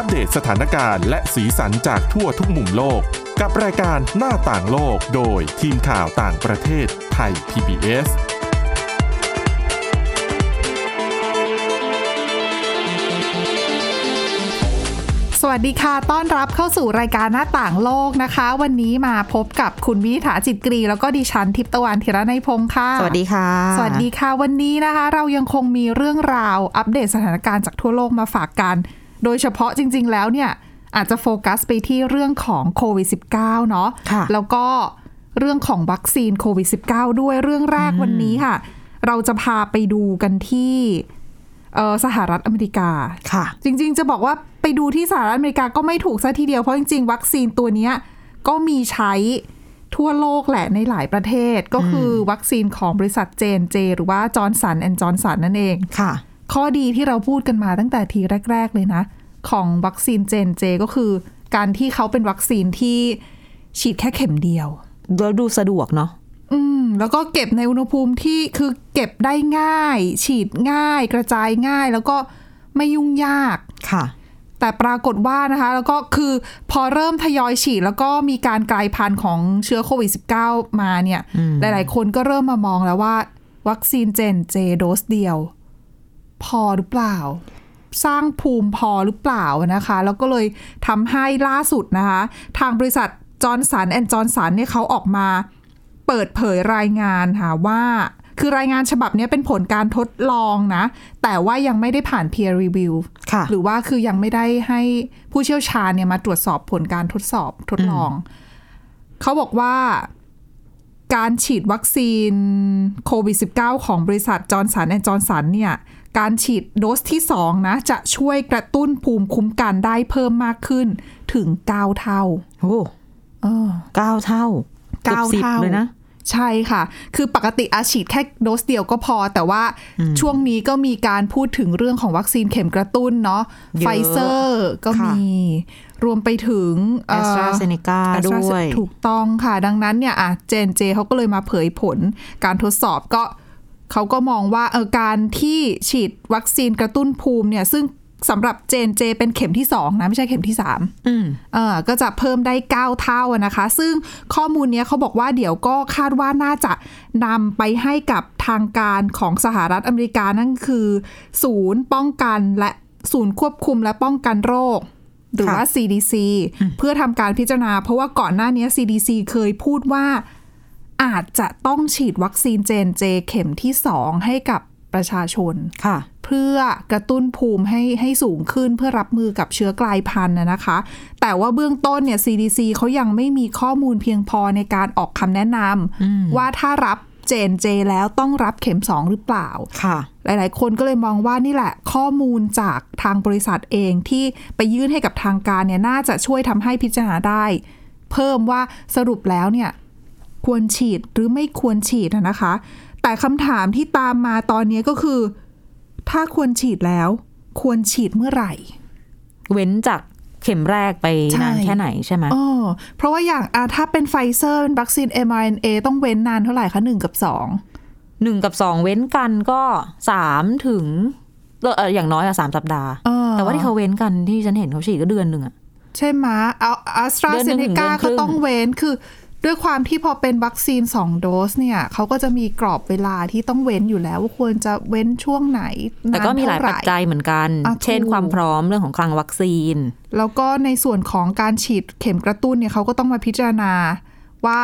อัปเดตสถานการณ์และสีสันจากทั่วทุกมุมโลก กับรายการหน้าต่างโลกโดยทีมข่าวต่างประเทศไทย PBS สวัสดีค่ะ ต้อนรับเข้าสู่รายการหน้าต่างโลกนะคะ วันนี้มาพบกับคุณวิถาจิตกรี แล้วก็ดิฉันทิพย์ตะวันธีระในยพงค์ค่ะ สวัสดีค่ะ สวัสดีค่ะ วันนี้นะคะ เรายังคงมีเรื่องราวอัปเดตสถานการณ์จากทั่วโลกมาฝากกัน โดยเฉพาะจริง ๆ แล้วเนี่ยอาจจะโฟกัสไปที่เรื่องของโควิด -19 เนาะค่ะแล้วก็เรื่องของวัคซีนโควิด -19 ด้วยเรื่องแรกวันนี้ค่ะ เราจะพาไปดูกันที่เอ่อสหรัฐอเมริกาค่ะ จริง ๆ จะบอกว่าไปดูที่สหรัฐอเมริกาก็ไม่ถูกซะทีเดียว เพราะจริง ๆ วัคซีนตัวเนี้ยก็มีใช้ทั่วโลกแหละในหลายประเทศก็คือวัคซีนของบริษัทเจแอนด์เจหรือว่าจอห์นสันแอนด์จอห์นสันนั่นเองค่ะ ข้อดีที่เราพูดกันมาตั้งแต่ทีแรก ๆ เลยนะ ของวัคซีนเจนเจก็คือ การที่เขาเป็นวัคซีนที่ฉีดแค่เข็มเดียว แล้วดูสะดวกเนาะอืม แล้วก็เก็บในอุณหภูมิที่คือเก็บได้ง่าย ฉีดง่าย กระจายง่าย แล้วก็ไม่ยุ่งยากค่ะ แต่ปรากฏว่านะคะ แล้วก็คือพอเริ่มทยอยฉีด แล้วก็มีการกลายพันธุ์ของเชื้อโควิด -19 มาเนี่ย หลาย ๆ คนก็เริ่มมามองแล้วว่า วัคซีนเจแอนด์เจโดสเดียว พอหรือเปล่า สร้างภูมิพอหรือเปล่านะคะ แล้วก็เลยทำให้ล่าสุดนะคะ ทางบริษัทจอห์นสันแอนด์จอห์นสันเนี่ยเขาออกมาเปิดเผยรายงานค่ะว่าคือรายงานฉบับเนี้ยเป็นผลการทดลองนะ แต่ว่ายังไม่ได้ผ่าน peer review ค่ะหรือว่าคือยังไม่ได้ให้ผู้เชี่ยวชาญเนี่ยมาตรวจสอบผลการทดสอบทดลอง เขาบอกว่าการฉีดวัคซีนโควิด -19 ของบริษัทจอห์นสันแอนด์จอห์นสันเนี่ย การฉีดโดสที่ 2 นะ จะช่วยกระตุ้นภูมิคุ้มกันได้เพิ่มมากขึ้นถึง 9 เท่าโอ้เออเก้าเท่าเกือบสิบเท่าเลยนะใช่ค่ะ คือปกติอาฉีดแค่โดสเดียวก็พอ แต่ว่าช่วงนี้ก็มีการพูดถึงเรื่องของวัคซีนเข็มกระตุ้นเนาะเยอะไฟเซอร์ก็ค่ะมี รวมไปถึงแอสตราเซเนกา Astra- ด้วย ถูกต้องค่ะ ดังนั้นเนี่ยอะเจนเจเขาก็เลยมาเผยผลการทดสอบก็ เขาก็มองว่าเออการที่ฉีดวัคซีนกระตุ้นภูมิเนี่ย ซึ่งสำหรับเจนเจ เป็นเข็มที่2นะ ไม่ใช่เข็มที่3อืมเออก็จะเพิ่มได้9เท่าอะนะคะ ซึ่งข้อมูลเนี้ยเขาบอกว่าเดี๋ยวก็คาดว่าน่าจะนำไปให้กับทางการของสหรัฐอเมริกานั่นคือ ศูนย์ป้องกันและศูนย์ควบคุมและป้องกันโรค หรือว่า CDC เพื่อทำการพิจารณา เพราะว่าก่อนหน้านี้ CDC เคยพูดว่า อาจจะต้องฉีดวัคซีนเจนเจเข็มที่2ให้กับประชาชนค่ะ เพื่อกระตุ้นภูมิให้ให้สูงขึ้นเพื่อรับมือกับเชื้อกลายพันธุ์นะนะคะ แต่ว่าเบื้องต้นเนี่ย CDC เขายังไม่มีข้อมูลเพียงพอในการออกคำแนะนำว่าถ้ารับเจนเจแล้วต้องรับเข็ม 2 หรือเปล่า ค่ะ หลาย ๆ คนก็เลยมองว่านี่แหละ ข้อมูลจากทางบริษัทเองที่ไปยื่นให้กับทางการเนี่ยน่าจะช่วยทำให้พิจารณาได้ เพิ่มว่าสรุปแล้วเนี่ย ควรฉีดหรือไม่ควรฉีดอะนะคะ แต่คำถามที่ตามมาตอนนี้ก็คือ ถ้าควรฉีดแล้ว ควรฉีดเมื่อไหร่ เว้นจากเข็มแรกไปใช่นานแค่ไหนใช่ไหมอ๋อเพราะว่าอย่างอะถ้าเป็นไฟเซอร์เป็นวัคซีน mRNA ต้องเว้นนานเท่าไหร่คะหนึ่งกับสองหนึ่งกับสองเว้นกันก็สามถึงเอ่ออย่างน้อยอะสามสัปดาห์เออแต่ว่าที่เขาเว้นกันที่ฉันเห็นเขาฉีดก็เดือนหนึ่งอะใช่ไหมเอาอัสตราเดือนเซหนึ่เนงถึงกาเดือนครึ่ก็งต้องเว้นคือ ด้วยความที่พอเป็นวัคซีน 2 โดสเนี่ยเขาก็จะมีกรอบเวลาที่ต้องเว้นอยู่แล้ว ว่าควรจะเว้นช่วงไหน แต่ก็มีหลายนนเท่ปัจจัยเหมือนกันอะเช่นถูกความพร้อมเรื่องของคลังวัคซีน แล้วก็ในส่วนของการฉีดเข็มกระตุ้นเนี่ยเขาก็ต้องมาพิจารณาว่า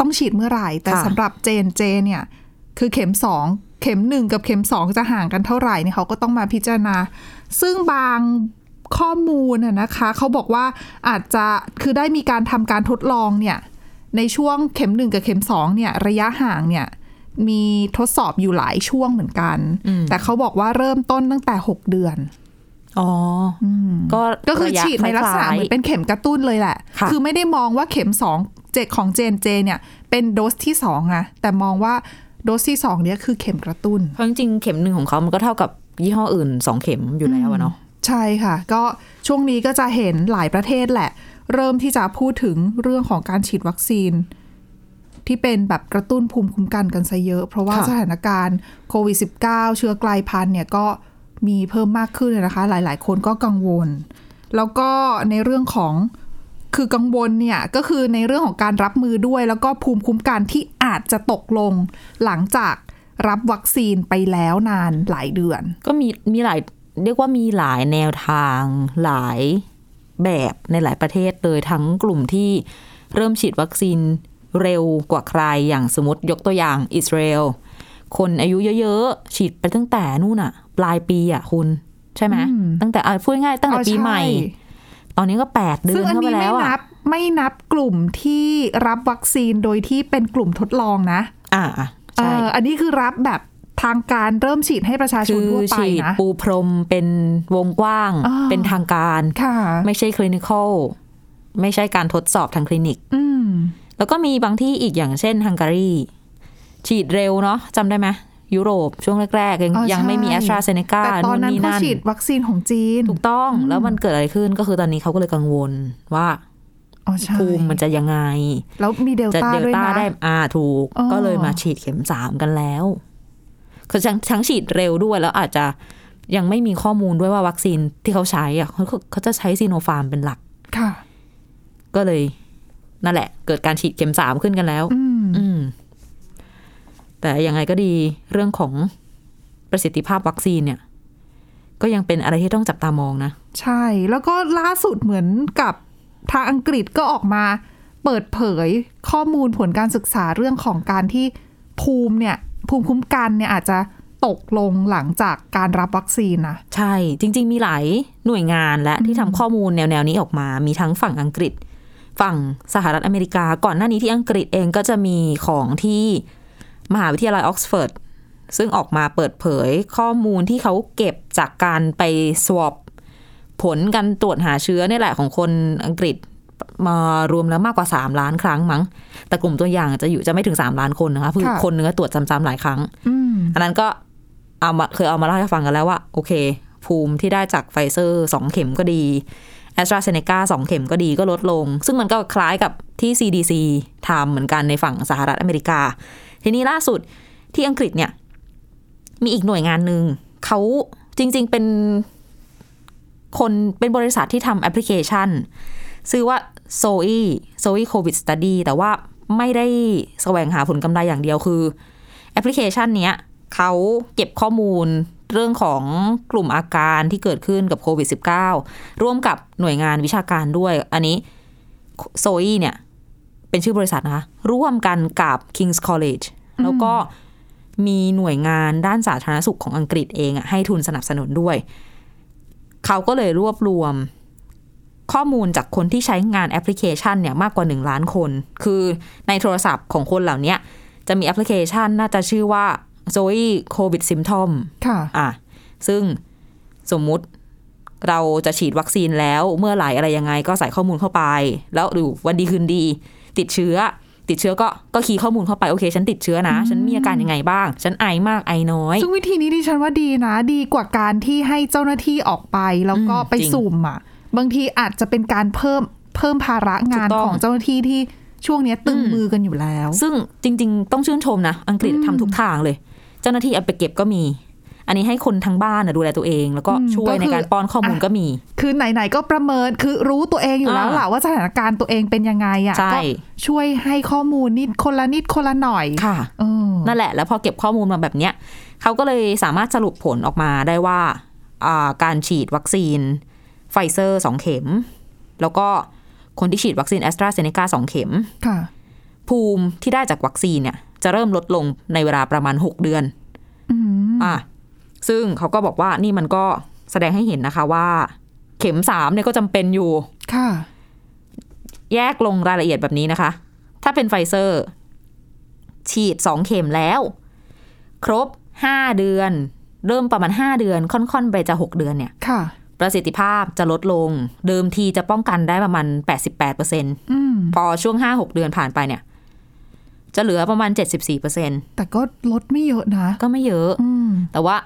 ต้องฉีดเมื่อไหร่ แต่ค่ะสำหรับเจนเจเนี่ย คือเข็มสองเข็มหนึ่งกับเข็มสองจะห่างกันเท่าไหร่เนี่ยเขาก็ต้องมาพิจารณา ซึ่งบางข้อมูลน่ะนะคะเขาบอกว่าอาจจะคือได้มีการทำการทดลองเนี่ย ในช่วงเข็มหนึ่งกับเข็มสองเนี่ยระยะห่างเนี่ยมีทดสอบอยู่หลายช่วงเหมือนกัน แต่เขาบอกว่าเริ่มต้นตั้งแต่6เดือนอ๋ออก็ก็คือระยะฉีดในลักษณะคายๆเหมือนเป็นเข็มกระตุ้นเลยแหละค่ะอไม่ได้มองว่าเข็มสองเจของเจนเจเนี่ย เป็นโดสที่สองนะแต่มองว่าโดสที่สองเนี่ยคือเข็มกระตุ้น เพราะจริงๆเข็มหนึ่งของเขามันก็เท่ากับยี่ห้ออื่นสองเข็มอยู่แล้วอะเนาะ ใช่ค่ะ ก็ช่วงนี้ก็จะเห็นหลายประเทศแหละ เริ่มที่จะพูดถึงเรื่องของการฉีดวัคซีน ที่เป็นแบบกระตุ้นภูมิคุ้มกันกันซะเยอะ เพราะว่าสถานการณ์โควิด -19 เชื้อกลายพันธุ์เนี่ยก็มีเพิ่มมากขึ้นเลยนะคะ หลาย ๆ คนก็กังวล แล้วก็ในเรื่องของคือกังวลเนี่ยก็คือในเรื่องของการรับมือด้วย แล้วก็ภูมิคุ้มกันที่อาจจะตกลงหลังจากรับวัคซีนไปแล้วนานหลายเดือน ก็มีมีหลาย เรียกว่ามีหลายแนวทางหลายแบบในหลายประเทศเลยทั้งกลุ่มที่เริ่มฉีดวัคซีนเร็วกว่าใครอย่างสมมติยกตัวอย่างอิสราเอลคนอายุเยอะๆ ฉีดไปตั้งแต่นู่นอะปลายปีอะคุณ ใช่ไหมอืมตั้งแต่อะพูดง่ายๆตั้งแต่อ๋อปีใหม่ช่ตอนนี้ก็แปดเดืซึ่องนอันเข้าไปนี้แล้ไม่วนัอะบไม่นับกลุ่มที่รับวัคซีนโดยที่เป็นกลุ่มทดลองนะ อะอะเอใช่ออันนี้คือรับแบบ ทางการเริ่มฉีดให้ประชาชคืนอทั่วไปฉีดนะปูพรมเป็นวงกว้างอ่าเป็นทางการค่ะไม่ใช่คลินิคอลไม่ใช่การทดสอบทางคลินิกอืมแล้วก็มีบางที่อีกอย่างเช่นฮังการี ฉีดเร็วเนาะจำได้ไหมยุโรปช่วงแรก ๆ ยังอ๋อยังไม่มีใช่แอสตราเซเนกาแต่ตอนนั้นเขาฉีดวัคซีนของจีน ถูกต้องแล้วมันเกิดอะไรขึ้นก็คือตอนนี้เขาก็เลยกังวลว่าอ๋อใช่ภูมิมันจะยังไง แล้วมีเดลจะต้าเดลด้วยต้านะได้อ่าถูกอ๋อก็เลยมาฉีดเข็มสามกันแล้ว คือทั้งทั้งฉีดเร็วด้วยแล้วอาจจะยังไม่มีข้อมูลด้วยว่าวัคซีนที่เขาใช้อะเขาเขาจะใช้ซีโนฟาร์มเป็นหลัก ค่ะ ก็เลย นั่นแหละ เกิดการฉีดเข็มสามขึ้นกันแล้ว อืมอืมแต่ยังไงก็ดีเรื่องของประสิทธิภาพวัคซีนเนี่ย ก็ยังเป็นอะไรที่ต้องจับตามองนะ ใช่ แล้วก็ล่าสุดเหมือนกับทางอังกฤษก็ออกมา เปิดเผยข้อมูลผลการศึกษาเรื่องของการที่ภูมิเนี่ย ภูมิคุ้มกันเนี่ยอาจจะตกลงหลังจากการรับวัคซีนนะใช่จริง ๆ มีหลายหน่วยงานและที่ทำข้อมูลแนวๆนี้ออกมา มีทั้งฝั่งอังกฤษ ฝั่งสหรัฐอเมริกา ก่อนหน้านี้ที่อังกฤษเองก็จะมีของที่มหาวิทยาลัยออกซฟอร์ดซึ่งออกมาเปิดเผยข้อมูลที่เขาเก็บจากการไปสวอปผลการตรวจหาเชื้อนี่แหละของคนอังกฤษ มารวมแล้วมากกว่า 3 ล้านครั้งมั้ง แต่กลุ่มตัวอย่างจะอยู่จะไม่ถึง 3 ล้านคนนะคะคือค่ะคนเนื้อตรวจซ้ำๆหลายครั้งอืมอันนั้นก็เอามาเคยเอามาเล่าให้ฟังกันแล้วว่า โอเค ภูมิที่ได้จากไฟเซอร์สองเข็มก็ดีแอสตราเซเนกาสองเข็มก็ดีก็ลดลง ซึ่งมันก็คล้ายกับที่ CDC ทำเหมือนกันในฝั่งสหรัฐอเมริกา ทีนี้ล่าสุดที่อังกฤษเนี่ย มีอีกหน่วยงานหนึ่งเขาจริง ๆเป็นคนเป็นบริษัทที่ทำแอปพลิเคชัน ชื่อว่า Zoe Zoe COVID Study แต่ว่าไม่ได้แสวงหาผลกำไรอย่างเดียวคือ แอปพลิเคชันเนี้ยเขาเก็บข้อมูลเรื่องของกลุ่มอาการที่เกิดขึ้นกับโควิด -19 ร่วมกับหน่วยงานวิชาการด้วย อันนี้โซอีเนี่ย เป็นชื่อบริษัทนะคะ ร่วมกันกับ King's College แล้วก็มีหน่วยงานด้านสาธารณสุขของอังกฤษเองอะให้ทุนสนับสนุนด้วย เขาก็เลยรวบรวม ข้อมูลจากคนที่ใช้งานแอปพลิเคชันเนี่ยมากกว่า 1 ล้านคน คือในโทรศัพท์ของคนเหล่านี้จะมีแอปพลิเคชันน่าจะชื่อว่า Zoe COVID Symptom ค่ะอะ ซึ่งสมมุติเราจะฉีดวัคซีนแล้วเมื่อไหร่อะไรยังไงก็ใส่ข้อมูลเข้าไป แล้วดูวันดีคืนดี ติดเชื้อ ติดเชื้อก็ก็คีย์ข้อมูลเข้าไปโอเค ฉันติดเชื้อนะ ฉันมีอาการยังไงบ้าง ฉันไอมากไอน้อย ซึ่งวิธีนี้ดิฉันว่าดีนะ ดีกว่าการที่ให้เจ้าหน้าที่ออกไปแล้วก็อืมไปจริงสุ่มอะ บางทีอาจจะเป็นการเพิ่มเพิ่มภาระงานถูกต้องของเจ้าหน้าที่ที่ช่วงเนี้ยตึงอืมมือกันอยู่แล้ว ซึ่งจริง ๆ ต้องชื่นชมนะ อังกฤษทำทุกทางเลย เจ้าหน้าที่เอาไปเก็บก็มี อันนี้ให้คนทั้งบ้านนะดูแลตัวเอง แล้วก็อืมช่วยก็คือในการป้อนข้อมูลอะก็มี คือไหนๆก็ประเมินคือรู้ตัวเองอยู่แล้วอ่าล่ะว่าสถานการณ์ตัวเองเป็นยังไงอะใช่ก็ช่วยให้ข้อมูลนิดคนละนิดคนละหน่อยค่ะเออนั่นแหละ แล้วพอเก็บข้อมูลมาแบบเนี้ยเขาก็เลยสามารถสรุปผลออกมาได้ว่าอ่าการฉีดวัคซีนไฟเซอร์สองเข็ม แล้วก็คนที่ฉีดวัคซีนแอสตราเซเนกาสองเข็มค่ะภูมิที่ได้จากวัคซีนเนี่ย จะเริ่มลดลงในเวลาประมาณ6เดือนอืมอะซึ่งเขาก็บอกว่านี่มันก็แสดงให้เห็นนะคะว่า เข็มสามเนี่ยก็จำเป็นอยู่ ค่ะ แยกลงรายละเอียดแบบนี้นะคะ ถ้าเป็นไฟเซอร์ ฉีดสองเข็มแล้ว ครบห้าเดือน เริ่มประมาณห้าเดือน ค่อนๆ ไปจะหกเดือนเนี่ย ค่ะ ประสิทธิภาพจะลดลง เดิมทีจะป้องกันได้ประมาณ 88%ออืมพอช่วง 5-6 เดือนผ่านไปเนี่ย จะเหลือประมาณ 74%แต่ก็ลดไม่เยอะนะ ก็ไม่เยอะอืมแต่ว่า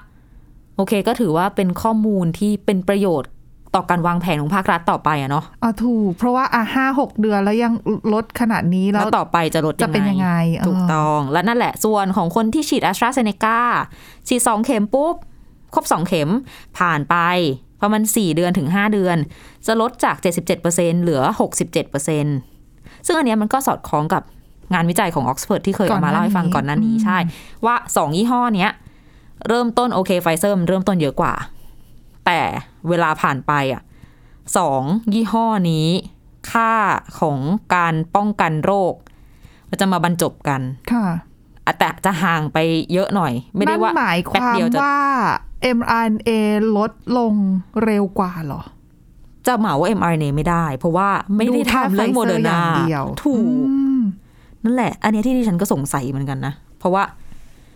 โอเคก็ถือว่าเป็นข้อมูลที่เป็นประโยชน์ต่อการวางแผนของภาครัฐต่อไปอะเนาะอะถูก เพราะว่าอะห้าหกเดือนแล้วยังลดขนาดนี้แล้แล้ววต่อไปจะลดจะเป็นยังไงเออถูกต้อง และนั่นแหละ ส่วนของคนที่ฉีดแอสตราเซเนกาฉีดสองเข็มปุ๊บ ครบสองเข็มผ่านไป ประมาณ 4 เดือนถึง 5 เดือน จะลดจาก 77%เหลือ 67%ซึ่งอันเนี้ยมันก็สอดคล้องกับงานวิจัยของออกซฟอร์ดที่เคยก่อเอานหน้ามาเล่าให้ฟังนี้ก่อนหน้านี้อืมใช่ ว่า 2 ยี่ห้อเนี้ย เริ่มต้นโอเคไฟเซอร์มันเริ่มต้นเยอะกว่า แต่เวลาผ่านไปอะสองยี่ห้อนี้ ค่าของการป้องกันโรค มันจะมาบรรจบกัน ค่ะอะแต่จะห่างไปเยอะหน่อย ไม่ได้นั่นว่าหมายคแป๊บวามเดียวจะว่า mRNA ลดลงเร็วกว่าเหรอ จะเหมาว่า mRNA ไม่ได้ เพราะว่าไม่ได้ทำเรื่องโมเดอร์นาดูแค่ Pfizer อย่างเดียวถูกอืมนั่นแหละ อันเนี้ยที่ดิฉันก็สงสัยเหมือนกันนะ เพราะว่า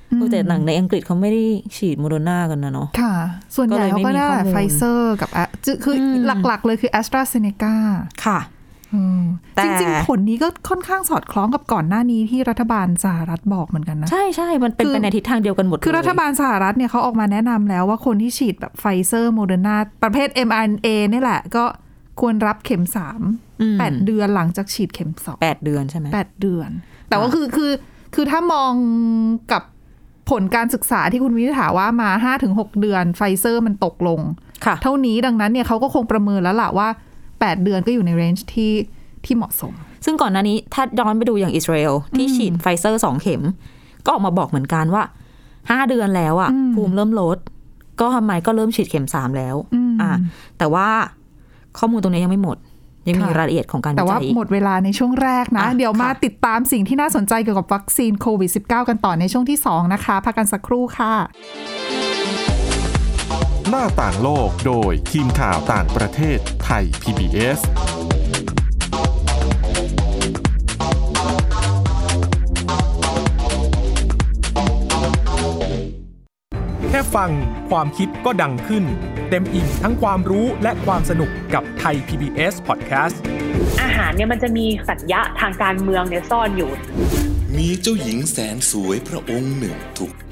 เออแต่หนังในอังกฤษเขาไม่ได้ฉีดโมเดอร์นากันนะเนาะค่ะ ส่วนใหญ่ก็เลยเขาไม่ก็มีได้ข้อมูลไฟเซอร์กับอะจึคืออมหลักๆเลยคือ AstraZeneca ค่ะแต่ จริงๆ ผลนี้ก็ค่อนข้างสอดคล้องกับก่อนหน้านี้ที่รัฐบาลสหรัฐบอกเหมือนกันนะ ใช่ใช่มันเป็นคือไปในทิศทางเดียวกันหมด คือเลยรัฐบาลสหรัฐเนี่ยเขาออกมาแนะนำแล้วว่าคนที่ฉีดแบบไฟเซอร์โมเดอร์นาประเภท mRNA นี่แหละ ก็ควรรับเข็มสามอืมแปดเดือนหลังจากฉีดเข็มสองแปดเดือนใช่ไหมแปดเดือน แต่ว่าคือคือคือถ้ามองกับผลการศึกษาที่คุณวินิษฐาว่ามาห้าถึงหกเดือนไฟเซอร์มันตกลงค่ะเท่านี้ดังนั้นเนี่ยเขาก็คงประเมินแล้วล่ะว่า 8 เดือนก็อยู่ใน range ที่ที่เหมาะสม ซึ่งก่อนหน้านี้ถ้าย้อนไปดูอย่างอิสราเอลที่ฉีดไฟเซอร์สองเข็ม ก็ออกมาบอกเหมือนกันว่าห้าเดือนแล้วอะ่ะ ภูมิเริ่มลด ก็ทำไมก็เริ่มฉีดเข็มสามแล้วอืมอ่าแต่ว่าข้อมูลตรงนี้ยังไม่หมด ยังมีค่ะรายละเอียดของการแต่วิว่าจัยอีกหมดเวลาในช่วงแรกนะอะเดี๋ยวมาค่ะติดตามสิ่งที่น่าสนใจเกี่ยวกับวัคซีนโควิด -19 กันต่อในช่วงที่ 2 นะคะพักกันสักครู่ค่ะ หน้าต่างโลกโดยทีมข่าวต่างประเทศไทย PBS แค่ฟังความคิดก็ดังขึ้น เต็มอิ่งทั้งความรู้และความสนุกกับไทย PBS Podcast อาหารเนี่ยมันจะมีสัญญะทางการเมืองเนี่ยซ่อนอยู่ มีเจ้าหญิงแสนสวยพระองค์หนึ่งถูก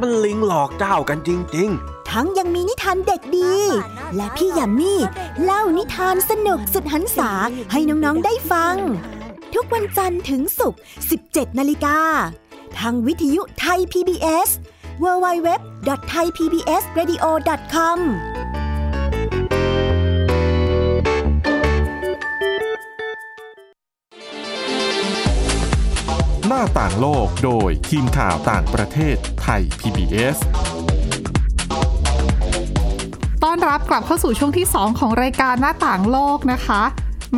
มันลิงหลอกเจ้ากันจริงทั้งยังมีนิทานเด็กดี และพี่ยามี่เล่านิทานสนุกสุดหันษาให้น้องๆได้ฟัง ทุกวันจันทร์ถึงศุกร์ 17 นาฬิกา ทางวิทยุไทย PBS www.thaipbsradio.com หน้าต่างโลกโดยทีมข่าวต่างประเทศไทย PBS ต้อนรับกลับเข้าสู่ช่วงที่ 2 ของรายการหน้าต่างโลกนะคะ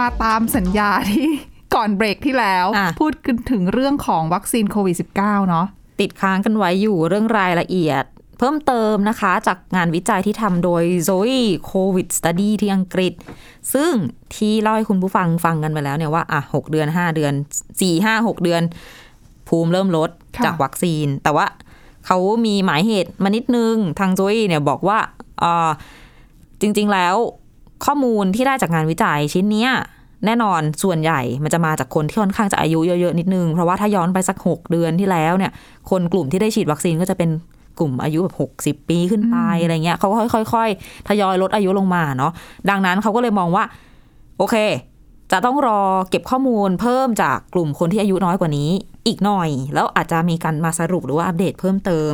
มาตามสัญญาที่ก่อนเบรกที่แล้วอะพูดกันถึงเรื่องของวัคซีนโควิด -19 เนาะติดค้างกันไว้อยู่เรื่องรายละเอียด เพิ่มเติมนะคะ จากงานวิจัยที่ทำโดย Zoe COVID Study ที่อังกฤษ ซึ่งที่เล่าให้คุณผู้ฟังฟังกันไปแล้วเนี่ยว่าอะหกเดือน 5 เดือน 4 5 6 เดือน ภูมิเริ่มลดค่ะจากวัคซีน แต่ว่า เขามีหมายเหตุมานิดนึง ทางโจยเนี่ยบอกว่าอจริง ๆ แล้วข้อมูลที่ได้จากงานวิจัยชิ้นเนี้ยแน่นอนส่วนใหญ่มันจะมาจากคนที่ค่อนข้างจะอายุเยอะๆนิดนึง เพราะว่าถ้าย้อนไปสัก 6 เดือนที่แล้วเนี่ย คนกลุ่มที่ได้ฉีดวัคซีนก็จะเป็นกลุ่มอายุแบบ 60 ปีขึ้นไปอะไรเงี้ยเขาก็ค่อยๆทยอยลดอายุลงมาเนาะดังนั้นเขาก็เลยมองว่า โอเค จะต้องรอเก็บข้อมูลเพิ่มจากกลุ่มคนที่อายุน้อยกว่านี้ อีกหน่อย แล้วอาจจะมีการมาสรุปหรือว่าอัปเดตเพิ่มเติม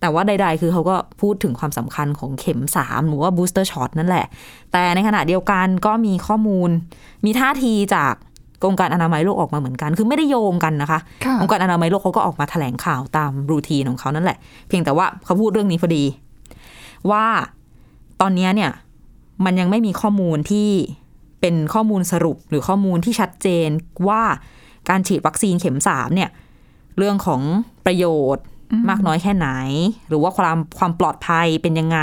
แต่ว่าใด ๆ คือเขาก็พูดถึงความสำคัญของเข็ม 3 หรือว่า booster shot นั่นแหละ แต่ในขณะเดียวกันก็มีข้อมูล มีท่าทีจากองค์การอนามัยโลกออกมาเหมือนกัน คือไม่ได้โยงกันนะคะค่ะองค์การอนามัยโลกเขาก็ออกมาแถลงข่าวตามรูทีนของเขานั่นแหละ เพียงแต่ว่าเขาพูดเรื่องนี้พอดี ว่าตอนเนี้ยเนี่ยมันยังไม่มีข้อมูลที่เป็นข้อมูลสรุปหรือข้อมูลที่ชัดเจนว่า การฉีดวัคซีนเข็มสามเนี่ย เรื่องของประโยชน์มากน้อยแค่ไหน หรือว่าความความปลอดภัยเป็นยังไง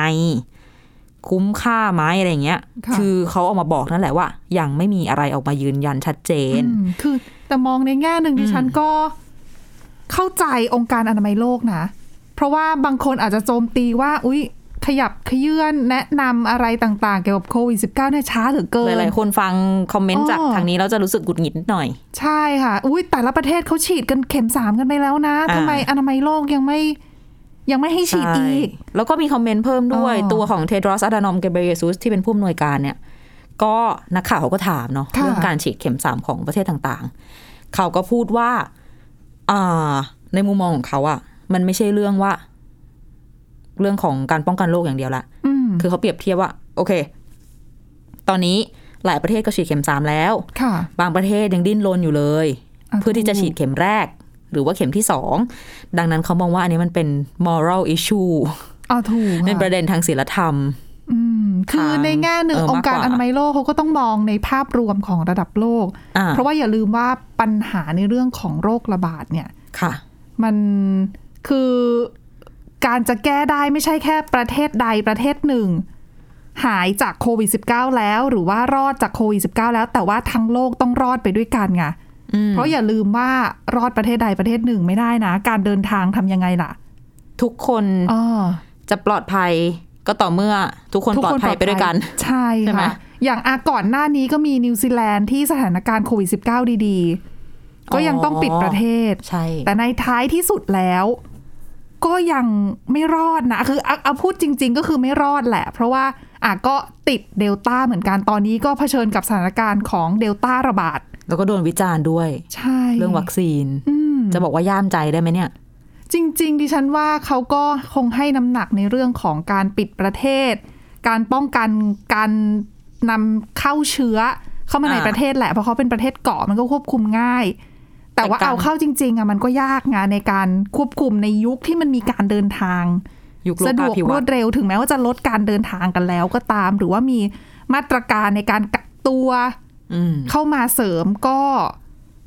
คุ้มค่าไหมอะไรเงี้ยค่ะคือเขาออกมาบอกนั่นแหละว่า ยังไม่มีอะไรออกมายืนยันชัดเจนอืมคือแต่มองในแง่หนึ่งดิฉันก็เข้าใจองค์การอนามัยโลกนะ เพราะว่าบางคนอาจจะโจมตีว่า อุ๊ย ขยับขยื่นแนะนำอะไรต่างๆ เกี่ยวกับโควิด -19 เนี่ยช้าเหลือเกิหนลายๆ คนฟังคอมเมนต์จากอ๋อทางนี้แล้วจะรู้สึกหงุดหงิดนิดหน่อย ใช่ค่ะ อุ้ยแต่ละประเทศเขาฉีดกันเข็มสามกันไปแล้วนะอ่าทำไมอนามัยโลกยังไม่ยังไม่ให้ฉีดอีกใช่แล้วก็มีคอมเมนต์เพิ่มด้วยอ๋อตัวของเทดรอสอะดานอมเกเบเยซุสที่เป็นผู้อำนวยการเนี่ย ก็นักข่าวเขาก็ถามเนาะค่ะเรื่องการฉีดเข็มสามของประเทศต่างๆ เขาก็พูดว่า อ่า ในมุมมองของเขาอะมันไม่ใช่เรื่องว่า เรื่องของการป้องกันโรคอย่างเดียวละอืมคือเขาเปรียบเทียบว่า โอเค ตอนนี้หลายประเทศก็ฉีดเข็มสามแล้วค่ะบางประเทศยังดิ้นรนอยู่เลยอะเพื่อที่จะถูกฉีดเข็มแรก หรือว่าเข็มที่สอง ดังนั้นเขามองว่าอันนี้มันเป็น moral issue อ๋อถูกเป็นค่ะประเด็นทางศีลธรรมอืมคือในแง่หนึ่งเออองค์การมากกว่าอนามัยโลกเขาก็ต้องมองในภาพรวมของระดับโลกอ่าเพราะว่าอย่าลืมว่าปัญหาในเรื่องของโรคระบาดเนี่ย ค่ะ มันคือ การจะแก้ได้ไม่ใช่แค่ประเทศใดประเทศหนึ่ง หายจากโควิด -19 แล้วหรือว่ารอดจากโควิด -19 แล้ว แต่ว่าทั้งโลกต้องรอดไปด้วยกันไงเพราะอย่าลืมว่ารอดประเทศใดประเทศหนึ่งไม่ได้นะ การเดินทางทำยังไงล่ะ ทุกคนอ๋อจะปลอดภัยก็ต่อเมื่อทุกคนปลอดภัยไปด้วยกัน ใช่ใช่ไหมค่ะอย่างอาก่อนหน้านี้ก็มีนิวซีแลนด์ที่สถานการณ์โควิด -19 ดี ๆ ก็ยังต้องปิดประเทศใช่แต่ในท้ายที่สุดแล้ว ก็ยังไม่รอดนะ คือเอาเอาพูดจริง ๆ ก็คือไม่รอดแหละ เพราะว่าอะก็ติดเดลต้าเหมือนกันตอนนี้ก็เผชิญกับสถานการณ์ของเดลต้าระบาด แล้วก็โดนวิจารณ์ด้วย ใช่ เรื่องวัคซีนอืมจะบอกว่าย่ามใจได้ไหมเนี่ย จริง ๆ ดิฉันว่าเขาก็คงให้น้ำหนักในเรื่องของการปิดประเทศ การป้องกันการนำเข้าเชื้อเข้ามาในอ่าประเทศแหละ เพราะเขาเป็นประเทศเกาะมันก็ควบคุมง่าย แต่ว่าแต่การเอาเข้าจริง ๆอะมันก็ยากงานในการควบคุมในยุคที่มันมีการเดินทางยุคโลสะดกาวกภิรวัวตดน์เร็วถึงแม้ว่าจะลดการเดินทางกันแล้วก็ตาม หรือว่ามีมาตรการในการกักตัวอืมเข้ามาเสริมก็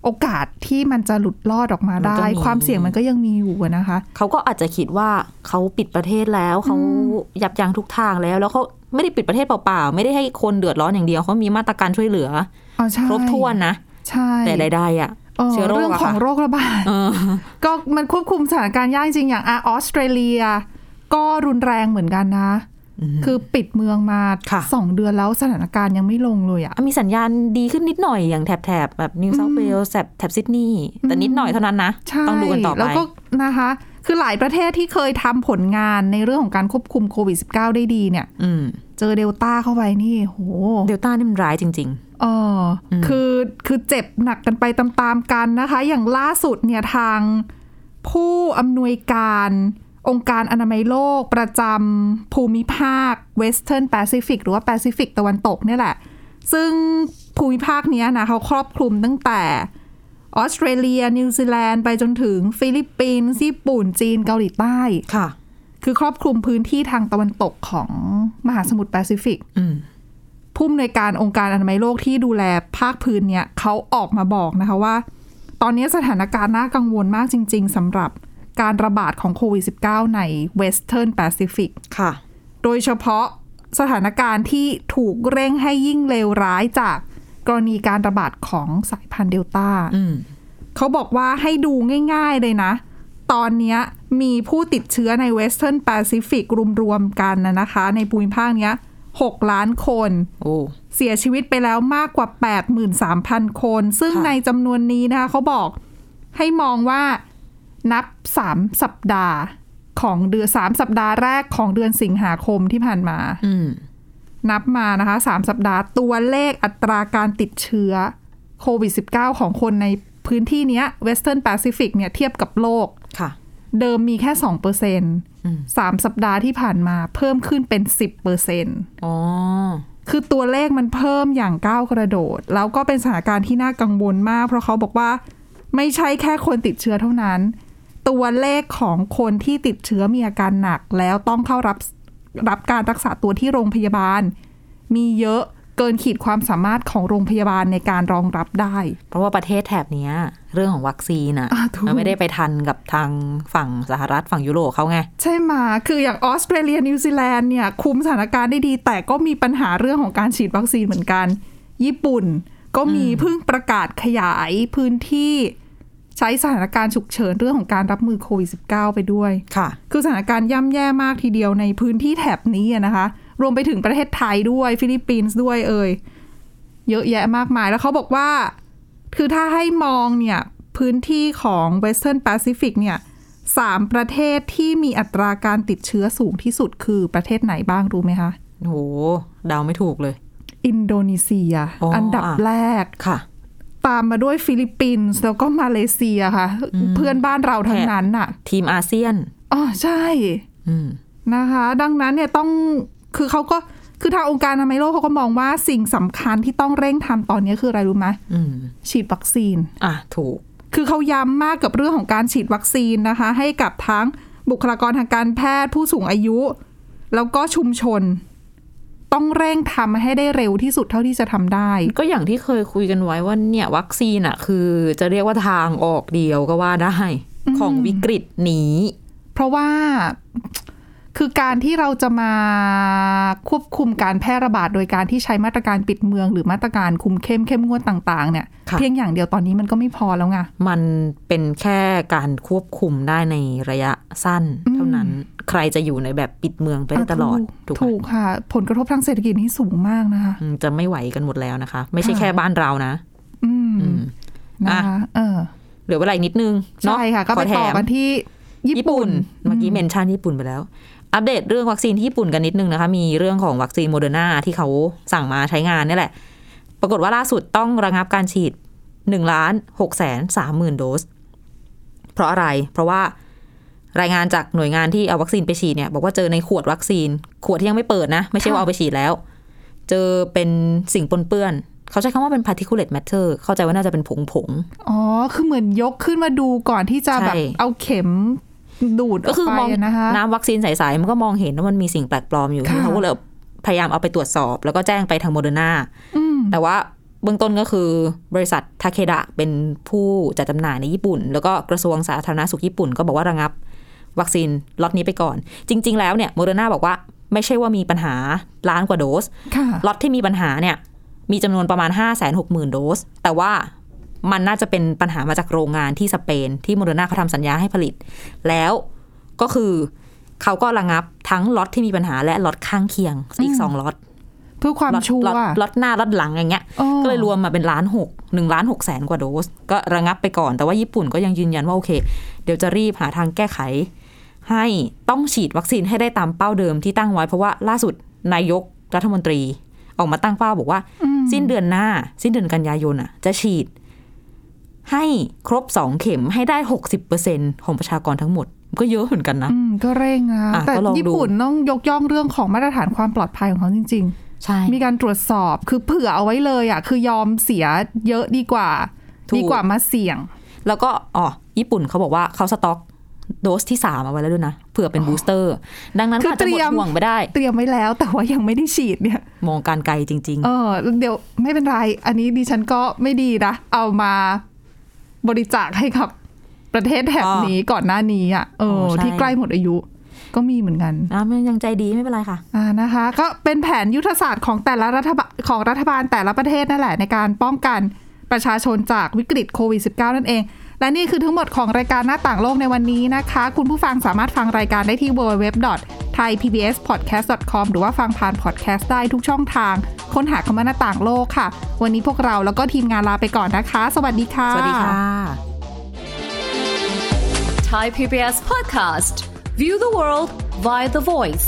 โอกาสที่มันจะหลุดรอดออกมามันได้ก็มีความเสี่ยงมันก็ยังมีอยู่อะนะคะ เขาก็อาจจะคิดว่าเขาปิดประเทศแล้วเขายับยั้งทุกทางแล้ว แล้วเขาไม่ได้ปิดประเทศเปล่าๆ ไม่ได้ให้คนเดือดร้อนอย่างเดียวเขามีมาตรการช่วยเหลืออ๋อใช่ครบถ้วนนะใช่แต่ใดๆอะ เออเชื้อโรคเรื่องอะของค่ะโรคระบาดเออก็มันควบคุมสถานการณ์ยากจริงอย่างอะออสเตรเลีย ก็รุนแรงเหมือนกันนะ คือปิดเมืองมาค่ะสองเดือนแล้วสถานการณ์ยังไม่ลงเลยอะอะมีสัญญาณดีขึ้นนิดหน่อยอย่างแถบแถบๆแบบนิวเซาท์เวลส์แถบแถบซิดนีย์แต่นิดหน่อยเท่านั้นนะใช่ต้องดูกันต่อไป แล้วก็นะคะ คือหลายประเทศที่เคยทำผลงานในเรื่องของการควบคุมโควิด -19 ได้ดีเนี่ยอืมเจอเดลต้าเข้าไปนี่โหเดลต้านี่มันร้ายจริงเอออคือคือเจ็บหนักกันไปตามๆกันนะคะ อย่างล่าสุดเนี่ยทางผู้อำนวยการองค์การอนามัยโลกประจำภูมิภาค Western Pacific หรือว่า Pacific ตะวันตกเนี่ยแหละ ซึ่งภูมิภาคเนี้ยนะเขาครอบคลุมตั้งแต่ออสเตรเลีย นิวซีแลนด์ไปจนถึงฟิลิปปินส์ญี่ปุ่น จีนเกาหลีใต้ๆค่ะ คือครอบคลุมพื้นที่ทางตะวันตกของมหาสมุทรแปซิฟิกอืม ผู้อำนวยการองค์การอนามัยโลกที่ดูแลภาคพื้นเนี่ยเขาออกมาบอกนะคะว่า ตอนนี้สถานการณ์น่ากังวลมากจริง ๆสำหรับการระบาดของโควิด -19 ใน Western Pacific ค่ะ โดยเฉพาะสถานการณ์ที่ถูกเร่งให้ยิ่งเลวร้ายจากกรณีการระบาดของสายพันธุ์เดลต้าอืมเขาบอกว่าให้ดูง่ายๆเลยนะ ตอนเนี้ยมีผู้ติดเชื้อใน Western Pacific รวมๆกันนะนะคะ ในภูมิภาคเนี้ย 6 ล้านคนโอ้เสียชีวิตไปแล้วมากกว่า 83,000 คน ซึ่งในจำนวนนี้นะคะเขาบอกให้มองว่านับ 3 สัปดาห์ของเดือน3สัปดาห์แรกของเดือนสิงหาคมที่ผ่านมาอืมนับมานะคะ3สัปดาห์ตัวเลขอัตราการติดเชื้อโควิด -19 ของคนในพื้นที่เนี้ย Western Pacific เนี่ยเทียบกับโลกค่ะ เดิมมีแค่2เปอร์เซ็นต์สามสัปดาห์ที่ผ่านมาเพิ่มขึ้นเป็น10เปอร์เซ็นต์อ๋อคือตัวเลขมันเพิ่มอย่างก้าวกระโดด แล้วก็เป็นสถานการณ์ที่น่ากังวลมาก เพราะเขาบอกว่าไม่ใช่แค่คนติดเชื้อเท่านั้น ตัวเลขของคนที่ติดเชื้อมีอาการหนัก แล้วต้องเข้ารับรับการรักษาตัวที่โรงพยาบาล มีเยอะ เกินขีดความสามารถของโรงพยาบาลในการรองรับได้ เพราะว่าประเทศแถบเนี้ยเรื่องของวัคซีนอะอ่าถูกมันไม่ได้ไปทันกับทางฝั่งสหรัฐฝั่งยุโรปเขาไง ใช่มาคืออย่างออสเตรเลียนิวซีแลนด์เนี่ยคุมสถานการณ์ได้ดี แต่ก็มีปัญหาเรื่องของการฉีดวัคซีนเหมือนกัน ญี่ปุ่นก็มีเพิ่งประกาศขยายพื้นที่ใช้สถานการณ์ฉุกเฉินเรื่องของการรับมือโควิด -19 ไปด้วย ค่ะ คือสถานการณ์ย่ำแย่มากทีเดียวในพื้นที่แถบนี้อะนะคะ รวมไปถึงประเทศไทยด้วยฟิลิปปินส์ด้วยเอ่ยเยอะแยะมากมายแล้วเขาบอกว่า คือถ้าให้มองเนี่ย พื้นที่ของ Western Pacific เนี่ยสามประเทศที่มีอัตราการติดเชื้อสูงที่สุดคือประเทศไหนบ้างรู้ไหมคะ โหเดาไม่ถูกเลย อินโดนีเซียอ๋ออัอันดับอะแรกค่ะ ตามมาด้วยฟิลิปปินส์แล้วก็มาเลเซียค่ะ เพื่อนบ้านเราทั้งนั้นน่ะ ทีมอาเซียนอ๋อใช่อืมนะคะ ดังนั้นเนี่ยต้อง คือเขาก็คือทางองค์การอนามัยโลกเขาก็มองว่าสิ่งสำคัญที่ต้องเร่งทำตอนนี้คืออะไรรู้ไหมอืมฉีดวัคซีน อะถูก คือเขาย้ำมากกับเรื่องของการฉีดวัคซีนนะคะ ให้กับทั้งบุคลากรทางการแพทย์ผู้สูงอายุ แล้วก็ชุมชน ต้องเร่งทำให้ได้เร็วที่สุดเท่าที่จะทำได้ ก็อย่างที่เคยคุยกันไว้ว่าเนี่ย วัคซีนอะคือจะเรียกว่าทางออกเดียวก็ว่าได้ ของวิกฤตนี้ เพราะว่า คือการที่เราจะมาควบคุมการแพร่ระบาด โดยการที่ใช้มาตรการปิดเมือง หรือมาตรการคุมเข้มเข้มงวดต่างๆเนี่ยค่ะเพียงอย่างเดียวตอนนี้มันก็ไม่พอแล้วไงมันเป็นแค่การควบคุมได้ในระยะสั้น เท่านั้นใครจะอยู่ในแบบปิดเมืองไปได้ตลอดถูกไหมถูกค่ะ ผลกระทบทางเศรษฐกิจนี่สูงมากนะคะอืมจะไม่ไหวกันหมดแล้วนะคะ ไม่ใช่ค่ะแค่บ้านเรานะอืมอืมนะคะเออเหลือเวลาอีกนิดนึงเนาะใช่ค่ะ ก็ไปขแถต่อมกันที่ญี่ปุ่น เมื่อกี้ mention ญี่ปุ่นไปแล้ว อัปเดตเรื่องวัคซีนที่ญี่ปุ่นกันนิดนึงนะคะ มีเรื่องของวัคซีนโมเดอร์นาที่เขาสั่งมาใช้งานนี่แหละ ปรากฏว่าล่าสุดต้องระงับการฉีด1ล้าน6แสน3หมื่นโดส เพราะอะไร เพราะว่ารายงานจากหน่วยงานที่เอาวัคซีนไปฉีดเนี่ย บอกว่าเจอในขวดวัคซีน ขวดที่ยังไม่เปิดนะ ไม่ใช่ว่าเอาไปฉีดแล้ว เจอเป็นสิ่งปนเปื้อน เขาใช้คำว่าเป็น particulate matter เข้าใจว่าน่าจะเป็นผงผงๆอ๋อ คือเหมือนยกขึ้นมาดูก่อนที่จะแบบใช่เอาเข็ม ดูดอก็อกคือไปมองอะนะคะน้ำวัคซีนใสๆมันก็มองเห็นว่ามันมีสิ่งแปลกปลอมอยู่ค่ะเขาก็เลยพยายามเอาไปตรวจสอบ แล้วก็แจ้งไปทางโมเดอร์นาอืมแต่ว่าเบื้องต้นก็คือบริษัททาเคดะเป็นผู้จัดจำหน่ายในญี่ปุ่น แล้วก็กระทรวงสาธารณสุขญี่ปุ่นก็บอกว่าระงับ วัคซีนล็อตนี้ไปก่อน จริง ๆ แล้วเนี่ยโมเดอร์นาบอกว่าไม่ใช่ว่ามีปัญหาล้านกว่าโดสค่ะล็อตที่มีปัญหาเนี่ยมีจำนวนประมาณ 5 6 0 0 0 0 โดส แต่ว่า มันน่าจะเป็นปัญหามาจากโรงงานที่สเปน ที่โมเดอร์นาเขาทำสัญญาให้ผลิต แล้วก็คือเขาก็ระงับทั้งล็อตที่มีปัญหาและล็อตข้างเคียงอีกสองล็อตเพื่อความล็อตชัวล็อตร์ล็อตหน้าล็อตหลังอย่างเงี้ยอ๋อก็เลยรวมมาเป็นล้านหกหนึ่งล้านหกแสนกว่าโดส ก็ระงับไปก่อน แต่ว่าญี่ปุ่นก็ยังยืนยันว่าโอเค เดี๋ยวจะรีบหาทางแก้ไข ให้ต้องฉีดวัคซีนให้ได้ตามเป้าเดิมที่ตั้งไว้ เพราะว่าล่าสุดนายกรัฐมนตรีออกมาตั้งเป้าบอกว่า สิ้นเดือนหน้า สิ้นเดือนกันยายนอะ จะฉีด ให้ครบสองเข็มให้ได้หกสิบเปอร์เซ็นของประชากรทั้งหมด ก็เยอะเหมือนกันนะอืมก็เร่งนะอะแต่ก็ลองดูญี่ปุ่นต้องยกย่องเรื่องของมาตรฐานความปลอดภัยของเขาจริงใช่ๆมีการตรวจสอบคือเผื่อเอาไว้เลยอะคือยอมเสียเยอะดีกว่าถูกดีกว่ามาเสี่ยง แล้วก็อ๋อญี่ปุ่นเขาบอกว่าเขาสต็อกโดสที่สามเอาไว้แล้วด้วยนะเผื่อเป็นบูสเตอร์ ดังนั้นคืก็ออาจจะหมดเตรียมห่วงไปได้ เตรียมไว้แล้วแต่ว่ายังไม่ได้ฉีดเนี่ย มองการไกลจริงเออเดี๋ยวไม่เป็นไร อันนี้ดิฉันก็ไม่ดีนะ เอามา บริจาคให้กับประเทศแถบนี้ก่อนหน้านี้อะเออโอ้ใช่ที่ใกล้หมดอายุก็มีเหมือนกันๆอะมันยังใจดีไม่เป็นไรค่ะอ่านะคะ ก็เป็นแผนยุทธศาสตร์ของแต่ละรัฐบาลของรัฐบาลแต่ละประเทศนั่นแหละในการป้องกันประชาชนจากวิกฤตโควิด -19 นั่นเอง และนี่คือทั้งหมดของรายการหน้าต่างโลกในวันนี้นะคะ คุณผู้ฟังสามารถฟังรายการได้ที่ www.thaipbspodcast.com หรือว่าฟังผ่านพอดแคสต์ได้ทุกช่องทาง ค้นหาคำว่าหน้าต่างโลกค่ะ วันนี้พวกเราแล้วก็ทีมงานลาไปก่อนนะคะ สวัสดีค่ะ สวัสดีค่ะ Thai PBS podcast. View the world via the voice.